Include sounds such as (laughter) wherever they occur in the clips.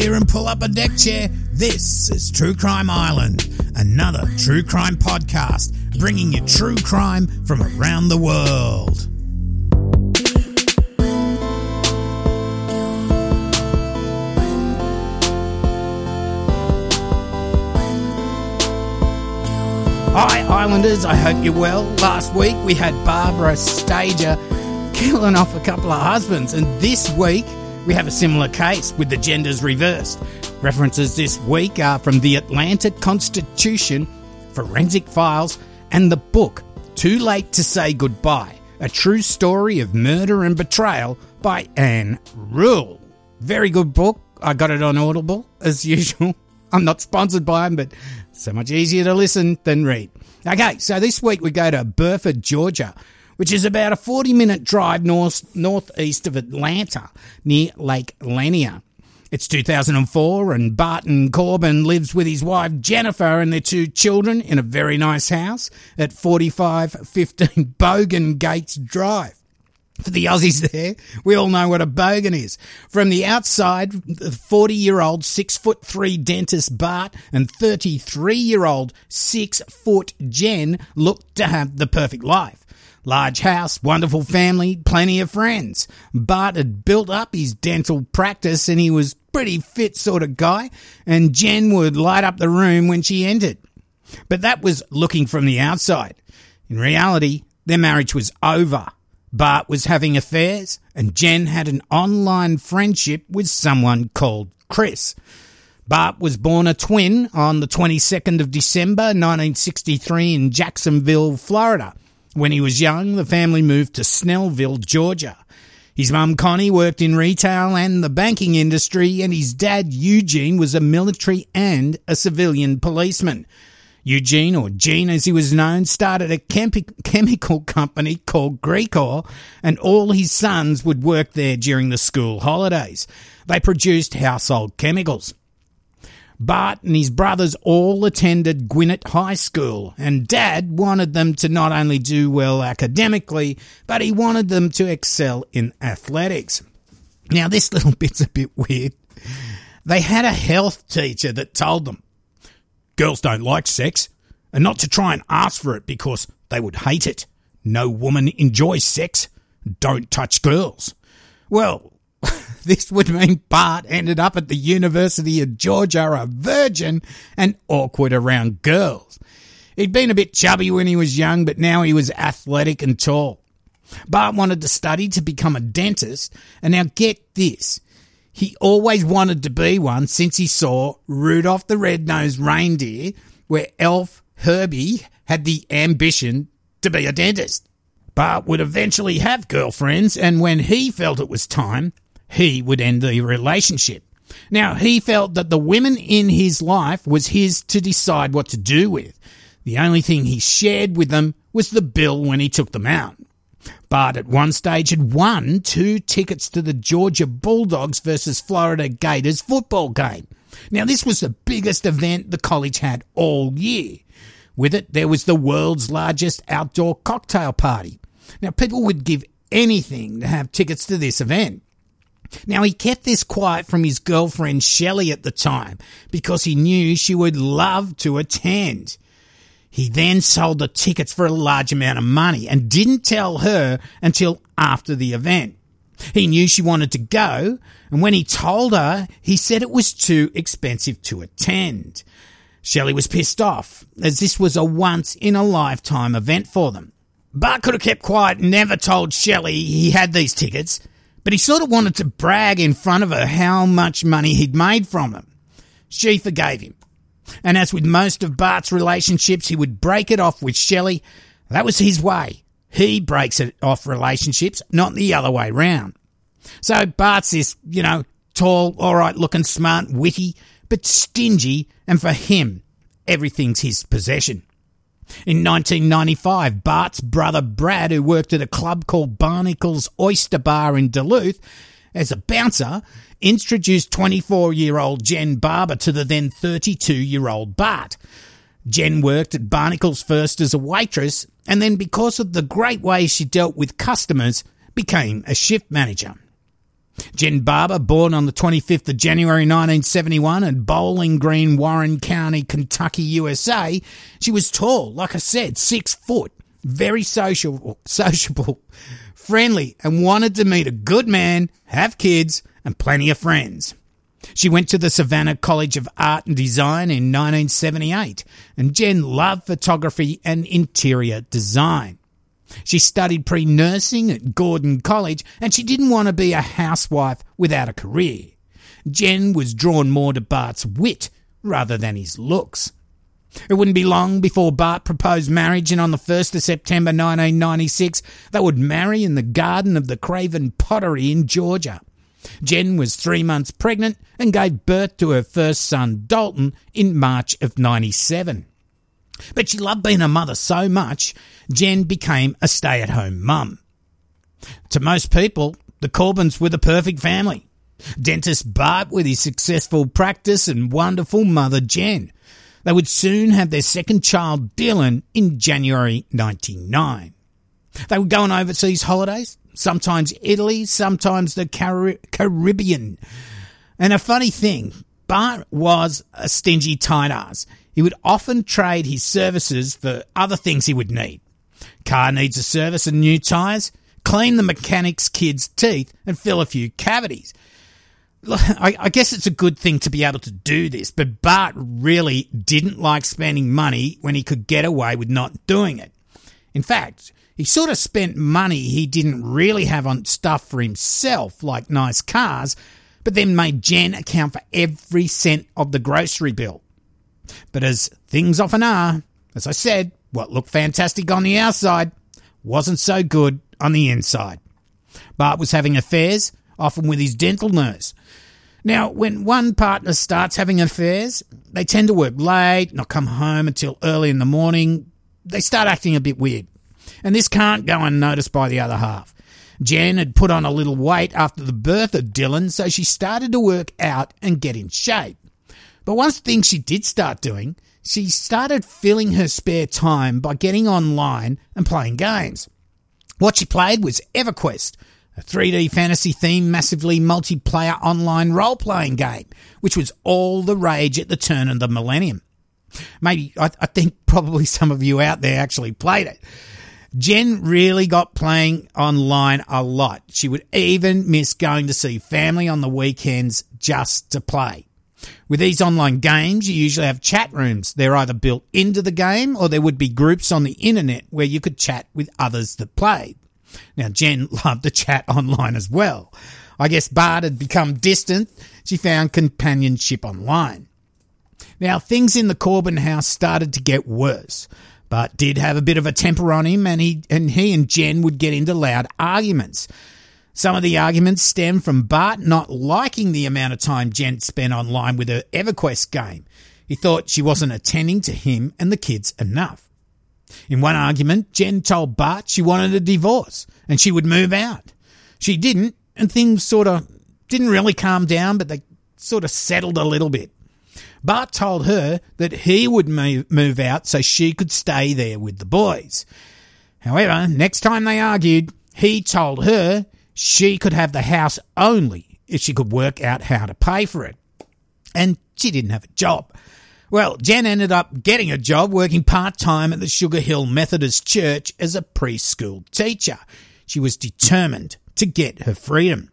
Beer and pull up a deck chair. This is True Crime Island, another true crime podcast bringing you true crime from around the world. Hi, Islanders. I hope you're well. Last week we had Barbara Stager killing off a couple of husbands, and this week we have a similar case with the genders reversed. References this week are from the Atlanta Constitution, Forensic Files, and the book Too Late to Say Goodbye A True Story of Murder and Betrayal by Ann Rule. Very good book. I got it on Audible, as (laughs) usual. I'm not sponsored by them, but so much easier to listen than read. Okay, so this week we go to Buford, Georgia, which is about a 40 minute drive north northeast of Atlanta near Lake Lanier. It's 2004 and Barton Corbin lives with his wife Jennifer and their two children in a very nice house at 4515 (laughs) Bogan Gates Drive. For the Aussies there, we all know what a bogan is. From the outside, the 40 year old six foot three dentist Bart and 33 year old six foot Jen looked to have the perfect life. Large house, wonderful family, plenty of friends. Bart had built up his dental practice and he was pretty fit sort of guy, and Jen would light up the room when she entered. But that was looking from the outside. In reality, their marriage was over. Bart was having affairs, and Jen had an online friendship with someone called Chris. Bart was born a twin on the 22nd of December 1963 in Jacksonville, Florida. When he was young, the family moved to Snellville, Georgia. His mum Connie worked in retail and the banking industry, and his dad Eugene was a military and a civilian policeman. Eugene, or Gene as he was known, started a chemi- chemical company called Grecor, and all his sons would work there during the school holidays. They produced household chemicals. Bart and his brothers all attended Gwinnett High School, and Dad wanted them to not only do well academically, but he wanted them to excel in athletics. Now, this (laughs) little bit's a bit weird. They had a health teacher that told them, Girls don't like sex, and not to try and ask for it because they would hate it. No woman enjoys sex. Don't touch girls. Well, this would mean Bart ended up at the University of Georgia a virgin and awkward around girls. He'd been a bit chubby when he was young, but now he was athletic and tall. Bart wanted to study to become a dentist, and now get this. He always wanted to be one since he saw Rudolph the Red-Nosed Reindeer, where Elf Herbie had the ambition to be a dentist. Bart would eventually have girlfriends, and when he felt it was time, he would end the relationship. Now, he felt that the women in his life was his to decide what to do with. The only thing he shared with them was the bill when he took them out. Bart at one stage had won two tickets to the Georgia Bulldogs versus Florida Gators football game. Now, this was the biggest event the college had all year. With it, there was the world's largest outdoor cocktail party. Now, people would give anything to have tickets to this event. Now, he kept this quiet from his girlfriend Shelley at the time because he knew she would love to attend. He then sold the tickets for a large amount of money and didn't tell her until after the event. He knew she wanted to go, and when he told her, he said it was too expensive to attend. Shelley was pissed off, as this was a once in a lifetime event for them. Bart could have kept quiet and never told Shelley he had these tickets, but he sort of wanted to brag in front of her how much money he'd made from them. She forgave him. And as with most of Bart's relationships, he would break it off with Shelley. That was his way. He breaks it off relationships, not the other way round. So Bart's this, you know, tall, alright looking, smart, witty, but stingy, and for him, everything's his possession. In 1995, Bart's brother Brad, who worked at a club called Barnacle's Oyster Bar in Duluth as a bouncer, introduced 24 year old Jen Barber to the then 32 year old Bart. Jen worked at Barnacle's first as a waitress, and then because of the great way she dealt with customers, became a shift manager. Jen Barber, born on the 25th of January 1971 in Bowling Green, Warren County, Kentucky, USA, she was tall, like I said, six foot, very social, sociable, friendly, and wanted to meet a good man, have kids, and plenty of friends. She went to the Savannah College of Art and Design in 1978, and Jen loved photography and interior design. She studied pre nursing at Gordon College, and she didn't want to be a housewife without a career. Jen was drawn more to Bart's wit rather than his looks. It wouldn't be long before Bart proposed marriage, and on the 1st of September 1996, they would marry in the garden of the Craven Pottery in Georgia. Jen was three months pregnant and gave birth to her first son, Dalton, in March of 97. But she loved being a mother so much, Jen became a stay at home mum. To most people, the Corbins were the perfect family. Dentist Bart with his successful practice and wonderful mother Jen. They would soon have their second child, Dylan, in January 99. They would go on overseas holidays, sometimes Italy, sometimes the Car- Caribbean. And a funny thing, Bart was a stingy tight ass. He would often trade his services for other things he would need. Car needs a service and new tyres, clean the mechanic's kid's teeth, and fill a few cavities. I, guess it's a good thing to be able to do this, but Bart really didn't like spending money when he could get away with not doing it. In fact, he sort of spent money he didn't really have on stuff for himself, like nice cars, but then made Jen account for every cent of the grocery bill. But as things often are, as I said, what looked fantastic on the outside wasn't so good on the inside. Bart was having affairs, often with his dental nurse. Now, when one partner starts having affairs, they tend to work late, not come home until early in the morning. They start acting a bit weird. And this can't go unnoticed by the other half. Jen had put on a little weight after the birth of Dylan, so she started to work out and get in shape. But one thing she did start doing, she started filling her spare time by getting online and playing games. What she played was EverQuest, a 3D fantasy themed, massively multiplayer online role playing game, which was all the rage at the turn of the millennium. Maybe, I, I think (laughs) probably some of you out there actually played it. Jen really got playing online a lot. She would even miss going to see family on the weekends just to play. With these online games, you usually have chat rooms. They're either built into the game or there would be groups on the internet where you could chat with others that played. Now, Jen (laughs) loved to chat online as well. I guess Bart had become distant. She found companionship online. Now, things in the Corbin house started to get worse. Bart did have a bit of a temper on him, and he and he and Jen would get into loud arguments. Some of the arguments stem from Bart not liking the amount of time Jen spent online with her EverQuest game. He thought she wasn't attending to him and the kids enough. In one argument, Jen told Bart she wanted a divorce and she would move out. She didn't, and things sort of didn't really calm down, but they sort of settled a little bit. Bart told her that he would move out so she could stay there with the boys. However, next time they argued, he told her she could have the house only if she could work out how to pay for it. And she didn't have a job. Well, Jen ended up getting a job working part time at the Sugar Hill Methodist Church as a preschool teacher. She was determined to get her freedom.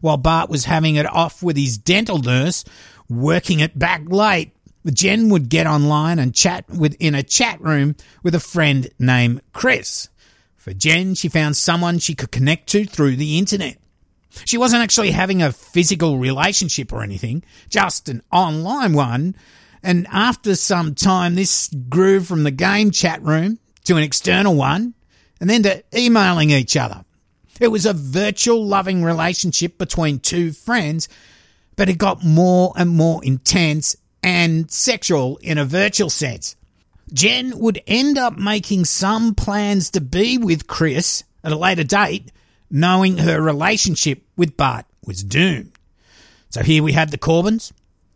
While Bart was having it off with his dental nurse, working it back late, Jen would get online and chat with in a chat room with a friend named Chris. For Jen, she found someone she could connect to through the internet. She wasn't actually having a physical relationship or anything, just an online one. And after some time, this grew from the game chat room to an external one and then to emailing each other. It was a virtual loving relationship between two friends, but it got more and more intense and sexual in a virtual sense. Jen would end up making some plans to be with Chris at a later date, knowing her relationship with Bart was doomed. So here we have the Corbins.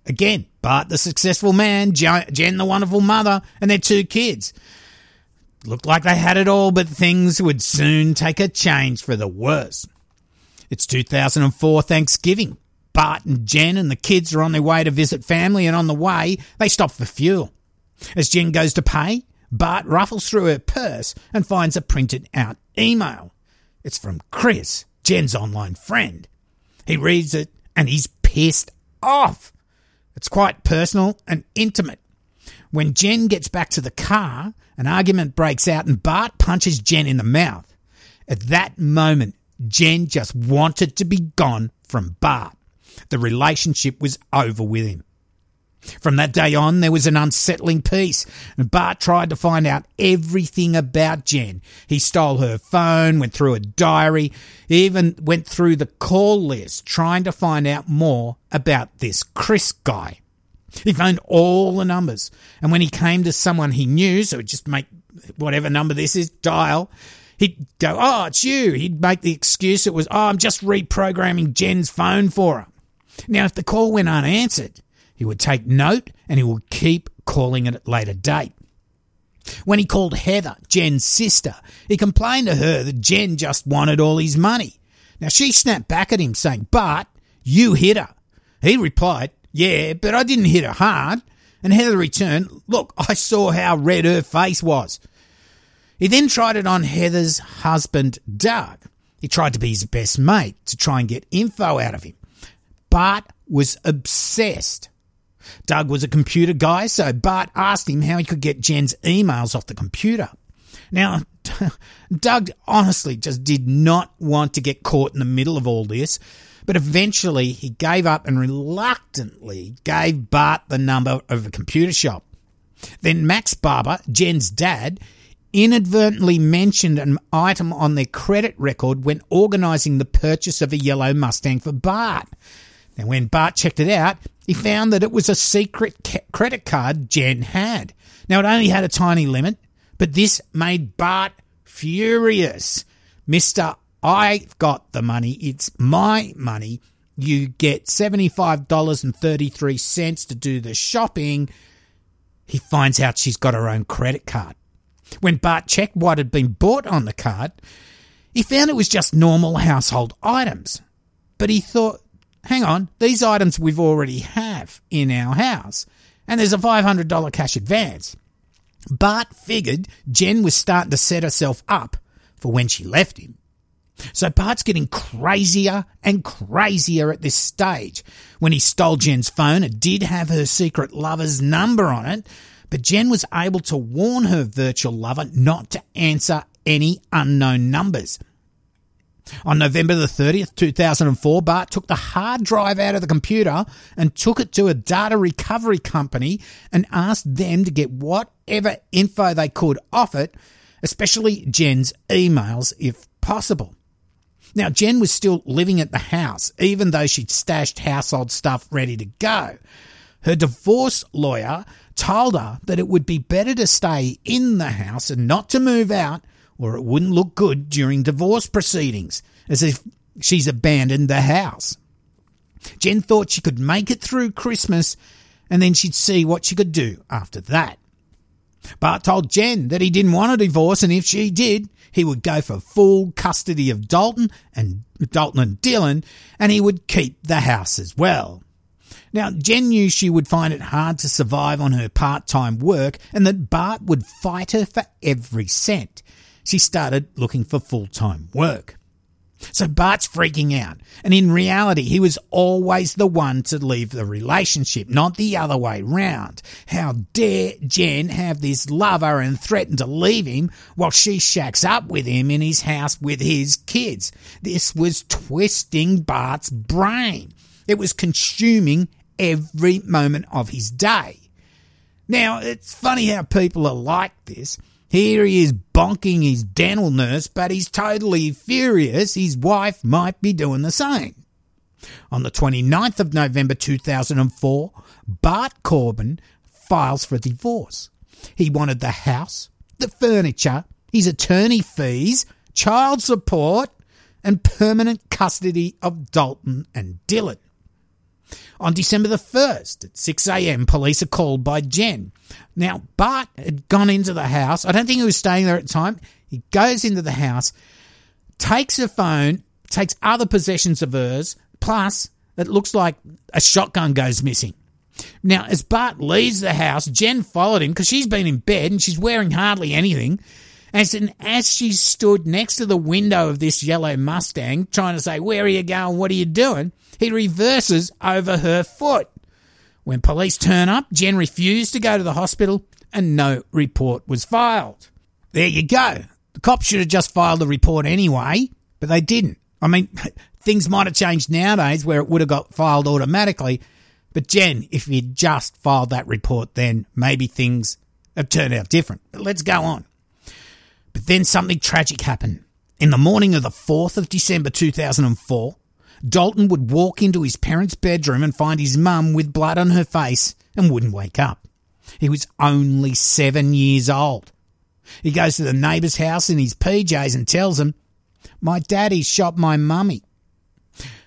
Again, Bart the successful man, Jen the wonderful mother, and their two kids. Looked like they had it all, but things would soon take a change for the worse. It's 2004 Thanksgiving. Bart and Jen and the kids are on their way to visit family, and on the way, they stop for fuel. As Jen goes to pay, Bart ruffles through her purse and finds a printed out email. It's from Chris, Jen's online friend. He reads it and he's pissed off. It's quite personal and intimate. When Jen gets back to the car, an argument breaks out and Bart punches Jen in the mouth. At that moment, Jen just wanted to be gone from Bart. The relationship was over with him. From that day on, there was an unsettling peace, and Bart tried to find out everything about Jen. He stole her phone, went through a diary, even went through the call list, trying to find out more about this Chris guy. He phoned all the numbers, and when he came to someone he knew, so he'd just make whatever number this is, dial, he'd go, Oh, it's you. He'd make the excuse it was, Oh, I'm just reprogramming Jen's phone for her. Now, if the call went unanswered, he would take note and he would keep calling at a later date. When he called Heather, Jen's sister, he complained to her that Jen just wanted all his money. Now she snapped back at him saying, But you hit her. He replied, Yeah, but I didn't hit her hard. And Heather returned, Look, I saw how red her face was. He then tried it on Heather's husband, Doug. He tried to be his best mate to try and get info out of him. Bart was obsessed. Doug was a computer guy, so Bart asked him how he could get Jen's emails off the computer. Now, (laughs) Doug honestly just did not want to get caught in the middle of all this, but eventually he gave up and reluctantly gave Bart the number of a computer shop. Then Max Barber, Jen's dad, inadvertently mentioned an item on their credit record when organising the purchase of a yellow Mustang for Bart. And when Bart checked it out, he found that it was a secret ca- credit card Jen had. Now, it only had a tiny limit, but this made Bart furious. Mister, I've got the money. It's my money. You get $75.33 to do the shopping. He finds out she's got her own credit card. When Bart checked what had been bought on the card, he found it was just normal household items. But he thought, hang on, these items we've already have in our house, and there's a $500 cash advance. Bart figured Jen was starting to set herself up for when she left him. So Bart's getting crazier and crazier at this stage. When he stole Jen's phone, it did have her secret lover's number on it, but Jen was able to warn her virtual lover not to answer any unknown numbers. On November the 30th, 2004, Bart took the hard drive out of the computer and took it to a data recovery company and asked them to get whatever info they could off it, especially Jen's emails if possible. Now, Jen was still living at the house, even though she'd stashed household stuff ready to go. Her divorce lawyer told her that it would be better to stay in the house and not to move out or it wouldn't look good during divorce proceedings, as if she's abandoned the house. Jen thought she could make it through Christmas and then she'd see what she could do after that. Bart told Jen that he didn't want a divorce and if she did, he would go for full custody of Dalton and Dalton and Dylan and he would keep the house as well. Now, Jen knew she would find it hard to survive on her part-time work and that Bart would fight her for every cent she started looking for full time work. So Bart's freaking out. And in reality, he was always the one to leave the relationship, not the other way round. How dare Jen have this lover and threaten to leave him while she shacks up with him in his house with his kids? This was twisting Bart's brain. It was consuming every moment of his day. Now, it's funny how people are like this. Here he is bonking his dental nurse, but he's totally furious his wife might be doing the same. On the 29th of November 2004, Bart Corbin files for a divorce. He wanted the house, the furniture, his attorney fees, child support, and permanent custody of Dalton and Dylan. On December the 1st at 6am, police are called by Jen. Now, Bart had gone into the house. I don't think he was staying there at the time. He goes into the house, takes her phone, takes other possessions of hers, plus it looks like a shotgun goes missing. Now, as Bart leaves the house, Jen followed him because she's been in bed and she's wearing hardly anything. As, and as she stood next to the window of this yellow Mustang, trying to say, Where are you going? What are you doing? He reverses over her foot. When police turn up, Jen refused to go to the hospital and no report was filed. There you go. The cops should have just filed the report anyway, but they didn't. I mean, (laughs) things might have changed nowadays where it would have got filed automatically. But Jen, if you'd just filed that report then, maybe things have turned out different. But let's go on. But then something tragic happened. In the morning of the 4th of December 2004, Dalton would walk into his parents' bedroom and find his mum with blood on her face and wouldn't wake up. He was only seven years old. He goes to the neighbour's house in his PJs and tells them, My daddy shot my mummy.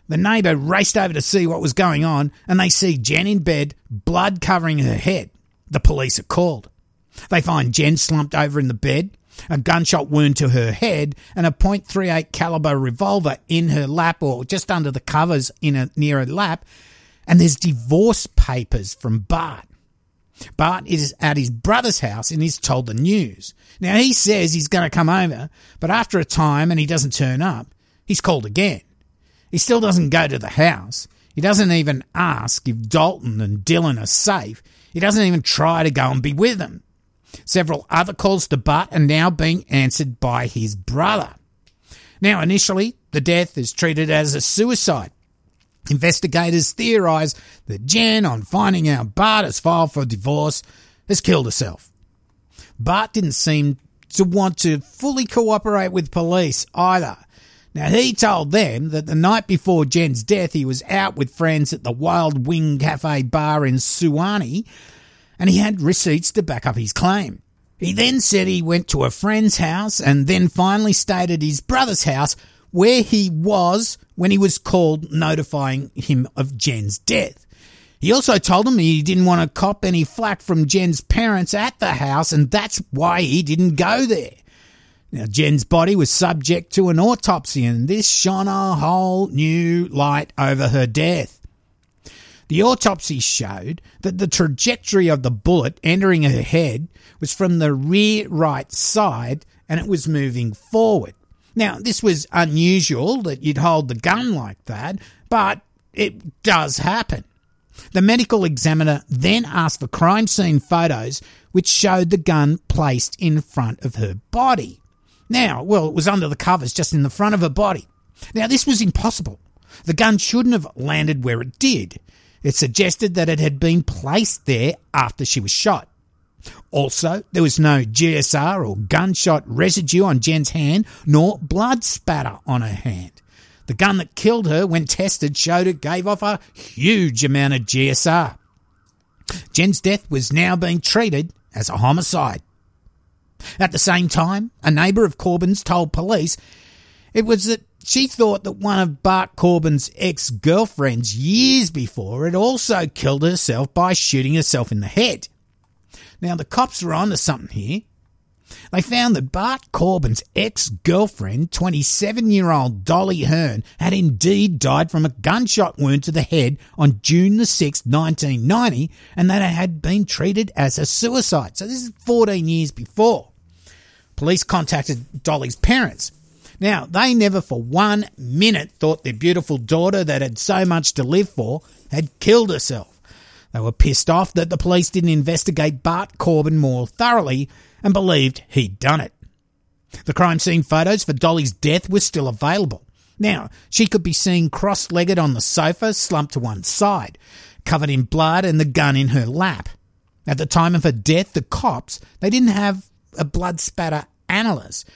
The neighbour raced over to see what was going on and they see Jen in bed, blood covering her head. The police are called. They find Jen slumped over in the bed, a gunshot wound to her head, and a .38 caliber revolver in her lap or just under the covers in a, near her lap. And there's divorce papers from Bart. Bart is at his brother's house and he's told the news. Now he says he's going to come over, but after a time and he doesn't turn up, he's called again. He still doesn't go to the house. He doesn't even ask if Dalton and Dylan are safe. He doesn't even try to go and be with them. Several other calls to Bart are now being answered by his brother. Now, initially, the death is treated as a suicide. Investigators theorise that Jen, on finding out Bart has filed for divorce, has killed herself. Bart didn't seem to want to fully cooperate with police either. Now, he told them that the night before Jen's death, he was out with friends at the Wild Wing Cafe bar in Suwanee, and he had receipts to back up his claim. He then said he went to a friend's house and then finally stayed at his brother's house where he was when he was called notifying him of Jen's death. He also told him he didn't want to cop any flack from Jen's parents at the house, and that's why he didn't go there. Now, Jen's body was subject to an autopsy, and this shone a whole new light over her death. The autopsy showed that the trajectory of the bullet entering her head was from the rear right side and it was moving forward. Now, this was unusual that you'd hold the gun like that, but it does happen. The medical examiner then asked for crime scene photos which showed the gun placed in front of her body. Now, well, it was under the covers just in the front of her body. Now, this was impossible. The gun shouldn't have landed where it did. It suggested that it had been placed there after she was shot. Also, there was no GSR or gunshot residue on Jen's hand, nor blood spatter on her hand. The gun that killed her, when tested, showed it gave off a huge amount of GSR. Jen's death was now being treated as a homicide. At the same time, a neighbour of Corbin's told police it was that she thought that one of Bart Corbin's ex girlfriends years before had also killed herself by shooting herself in the head. Now, the cops are on to something here. They found that Bart Corbin's ex girlfriend, 27 year old Dolly Hearn, had indeed died from a gunshot wound to the head on June the 6th, 1990, and that it had been treated as a suicide. So this is 14 years before. Police contacted Dolly's parents. Now, they never for one minute thought their beautiful daughter that had so much to live for had killed herself. They were pissed off that the police didn't investigate Bart Corbin more thoroughly and believed he'd done it. The crime scene photos for Dolly's death were still available. Now, she could be seen cross legged on the sofa, slumped to one side, covered in blood and the gun in her lap. At the time of her death, the cops, they didn't have a blood spatter analyst,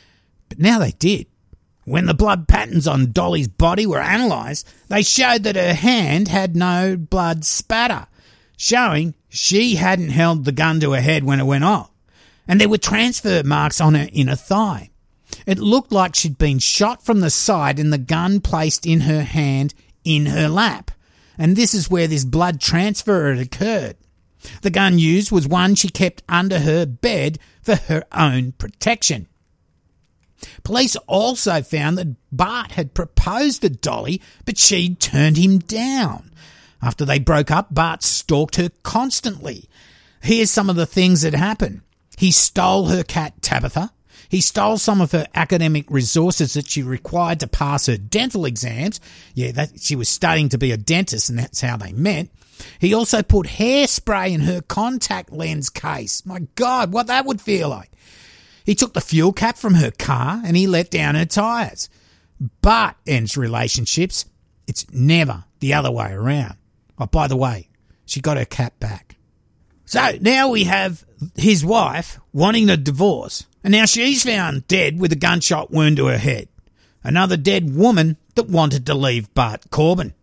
but now they did. When the blood patterns on Dolly's body were analysed, they showed that her hand had no blood spatter showing she hadn't held the gun to her head when it went off, and there were transfer marks on her inner thigh. It looked like she'd been shot from the side and the gun placed in her hand in her lap, and this is where this blood transfer had occurred. The gun used was one she kept under her bed for her own protection. Police also found that Bart had proposed to Dolly, but she'd turned him down. After they broke up, Bart stalked her constantly. Here's some of the things that happened. He stole her cat Tabitha. He stole some of her academic resources that she required to pass her dental exams. Yeah, that she was studying to be a dentist and that's how they met. He also put hairspray in her contact lens case. My God, what that would feel like. He took the fuel cap from her car and he let down her tyres. But ends relationships. It's never the other way around. Oh, by the way, she got her cap back. So now we have his wife wanting a divorce, and now she's found dead with a gunshot wound to her head. Another dead woman that wanted to leave Bart Corbin.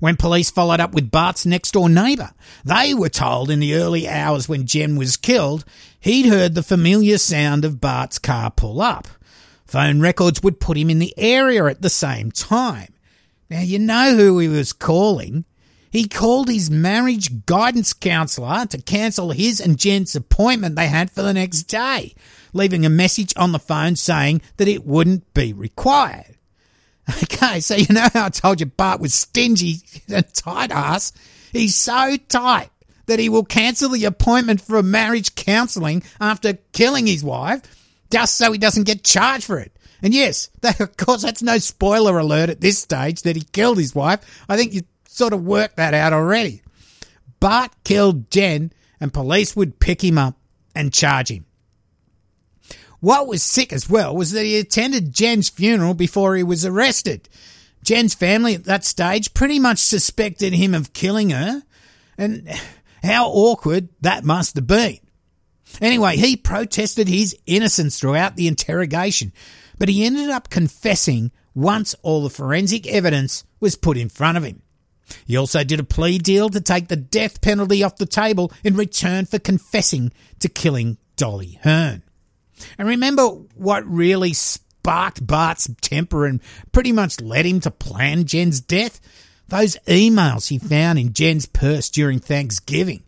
When police followed up with Bart's next door neighbour, they were told in the early hours when Jen was killed, he'd heard the familiar sound of Bart's car pull up. Phone records would put him in the area at the same time. Now you know who he was calling. He called his marriage guidance counsellor to cancel his and Jen's appointment they had for the next day, leaving a message on the phone saying that it wouldn't be required. (laughs) Okay, so you know how I told you Bart was stingy (laughs) and tight ass? He's so tight that he will cancel the appointment for a marriage counselling after killing his wife just so he doesn't get charged for it. And yes, (laughs) that, of course, that's no spoiler alert at this stage that he killed his wife. I think you sort of worked that out already. Bart killed Jen and police would pick him up and charge him. What was sick as well was that he attended Jen's funeral before he was arrested. Jen's family at that stage pretty much suspected him of killing her, and how awkward that must have been. Anyway, he protested his innocence throughout the interrogation, but he ended up confessing once all the forensic evidence was put in front of him. He also did a plea deal to take the death penalty off the table in return for confessing to killing Dolly Hearn. And remember what really sparked Bart's temper and pretty much led him to plan Jen's death? Those emails he found in Jen's purse during Thanksgiving.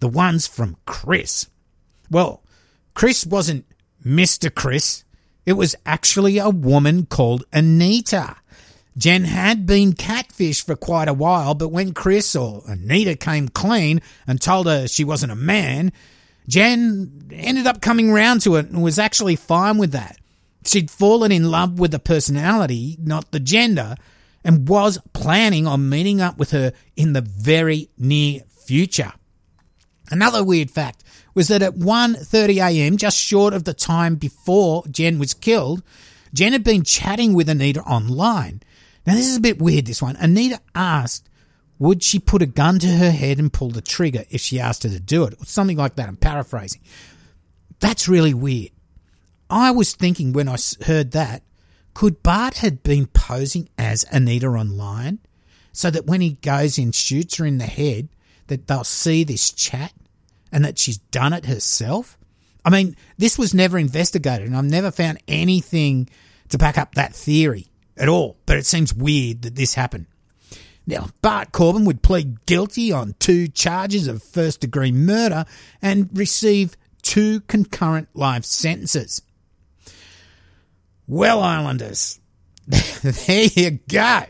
The ones from Chris. Well, Chris wasn't Mr. Chris. It was actually a woman called Anita. Jen had been catfished for quite a while, but when Chris or Anita came clean and told her she wasn't a man, Jen ended up coming round to it and was actually fine with that. She'd fallen in love with the personality, not the gender, and was planning on meeting up with her in the very near future. Another weird fact was that at 1.30am, just short of the time before Jen was killed, Jen had been chatting with Anita online. Now this is a bit weird, this one. Anita asked would she put a gun to her head and pull the trigger if she asked her to do it? Or something like that. I'm paraphrasing. That's really weird. I was thinking when I heard that, could Bart had been posing as Anita online so that when he goes and shoots her in the head, that they'll see this chat and that she's done it herself? I mean, this was never investigated and I've never found anything to back up that theory at all, but it seems weird that this happened. Now, Bart Corbin would plead guilty on two charges of first degree murder and receive two concurrent life sentences. Well, Islanders, (laughs) there you go.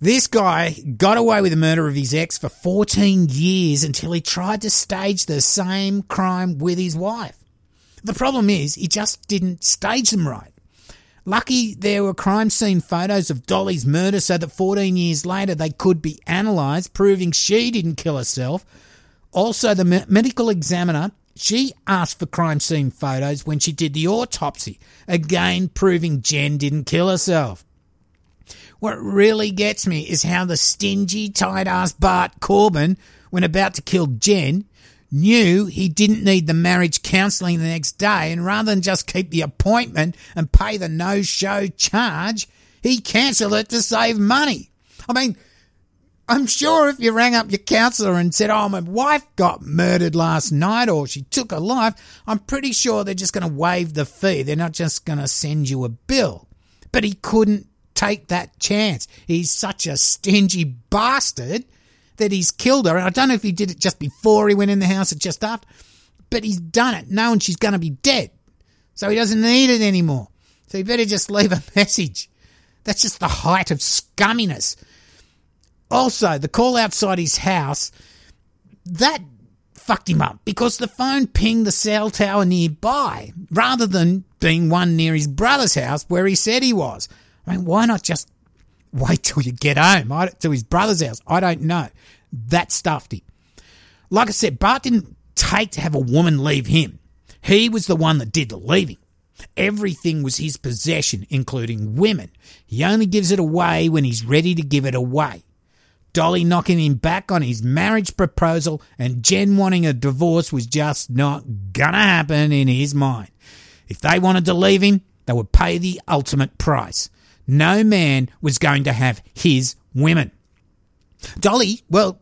This guy got away with the murder of his ex for 14 years until he tried to stage the same crime with his wife. The problem is, he just didn't stage them right. Lucky there were crime scene photos of Dolly's murder so that 14 years later they could be analysed, proving she didn't kill herself. Also, the me- medical examiner, she asked for crime scene photos when she did the autopsy, again proving Jen didn't kill herself. What really gets me is how the stingy, tight ass Bart Corbin, when about to kill Jen, knew he didn't need the marriage counselling the next day, and rather than just keep the appointment and pay the no show charge, he cancelled it to save money. I mean, I'm sure if you rang up your counsellor and said, Oh, my wife got murdered last night or she took her life, I'm pretty sure they're just going to waive the fee. They're not just going to send you a bill. But he couldn't take that chance. He's such a stingy bastard that he's killed her. And I don't know if he did it just before he went in the house or just after, but he's done it knowing she's going to be dead. So he doesn't need it anymore. So you better just leave a (laughs) message. That's just the height of scumminess. Also, the call outside his house, that fucked him up because the phone pinged the cell tower nearby rather than being one near his brother's house where he said he was. I mean, why not just wait till you get home to his brother's house? I don't know. That stuffed him. Like I said, Bart didn't take to have a woman leave him. He was the one that did the leaving. Everything was his possession, including women. He only gives it away when he's ready to give it away. Dolly knocking him back on his marriage proposal and Jen wanting a divorce was just not gonna happen in his mind. If they wanted to leave him, they would pay the ultimate price. No man was going to have his women. Dolly, well,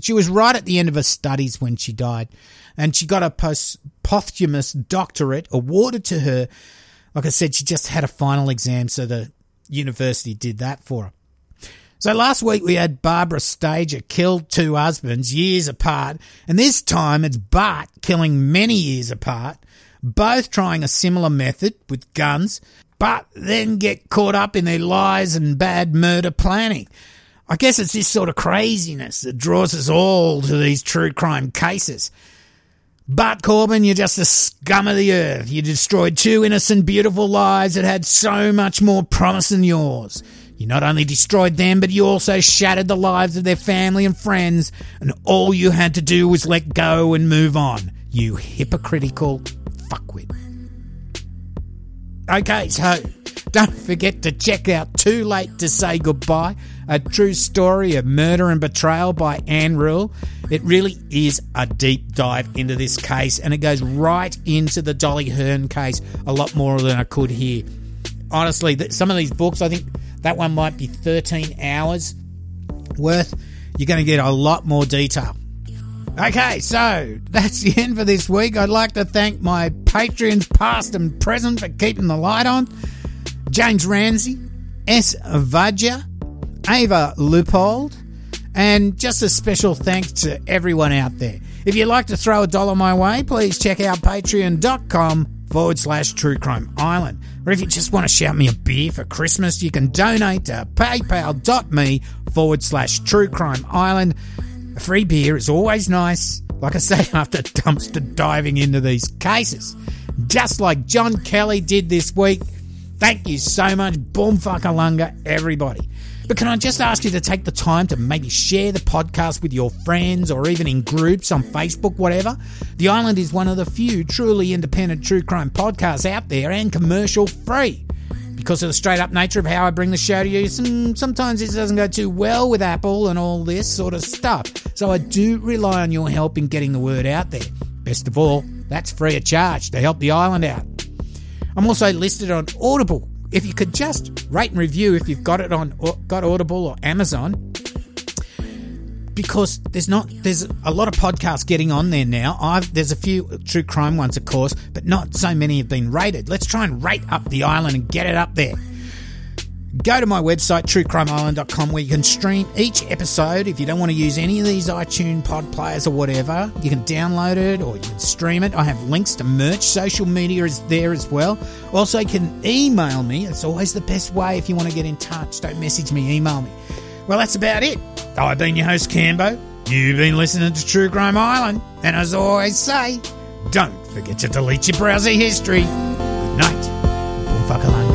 she was right at the end of her studies when she died, and she got a post- posthumous doctorate awarded to her. Like I said, she just had a final exam, so the university did that for her. So last week we had Barbara Stager killed two husbands years apart, and this time it's Bart killing many years apart, both trying a similar method with guns, but then get caught up in their lies and bad murder planning. I guess it's this sort of craziness that draws us all to these true crime cases. But Corbin, you're just the scum of the earth. You destroyed two innocent, beautiful lives that had so much more promise than yours. You not only destroyed them, but you also shattered the lives of their family and friends, and all you had to do was let go and move on. You hypocritical fuckwit. Okay, so don't forget to check out Too Late to Say Goodbye, a true story of murder and betrayal by Ann Rule. It really is a deep dive into this case, and it goes right into the Dolly Hearn case a lot more than I could here. Honestly, some of these books, I think that one might be 13 hours worth. You're going to get a lot more detail. Okay, so that's the end for this week. I'd like to thank my patrons, past and present, for keeping the light on. James Ramsey, S. Vajja, Ava Lupold, and just a special thanks to everyone out there. If you'd like to throw a dollar my way, please check out patreon.com forward slash true crime island. Or if you just want to shout me a beer for Christmas, you can donate to paypal.me forward slash true crime island. A free beer is always nice, like I say, (laughs) after dumpster diving into these cases. Just like John Kelly did this week. Thank you so much, Boomfuckalunga, everybody. But can I just ask you to take the time to maybe share the podcast with your friends or even in groups on Facebook, whatever? The Island is one of the few truly independent true crime podcasts out there and commercial free. Because of the straight up nature of how I bring the show to you, some, sometimes it doesn't go too well with Apple and all this sort of stuff. So I do rely on your help in getting the word out there. Best of all, that's free of charge to help the island out. I'm also listed on Audible if you could just rate and review if you've got it on got Audible or Amazon because there's not there's a lot of podcasts getting on there now. I've there's a few true crime ones of course, but not so many have been rated. Let's try and rate up the island and get it up there. Go to my website, truecrimeisland.com, where you can stream each episode. If you don't want to use any of these iTunes pod players or whatever, you can download it or you can stream it. I have links to merch. Social media is there as well. Also, you can email me. It's always the best way if you want to get in touch. Don't message me, email me. Well, that's about it. I've been your host, Cambo. You've been listening to True Crime Island. And as I always say, don't forget to delete your browser history. Good night. Boomfuckalunga.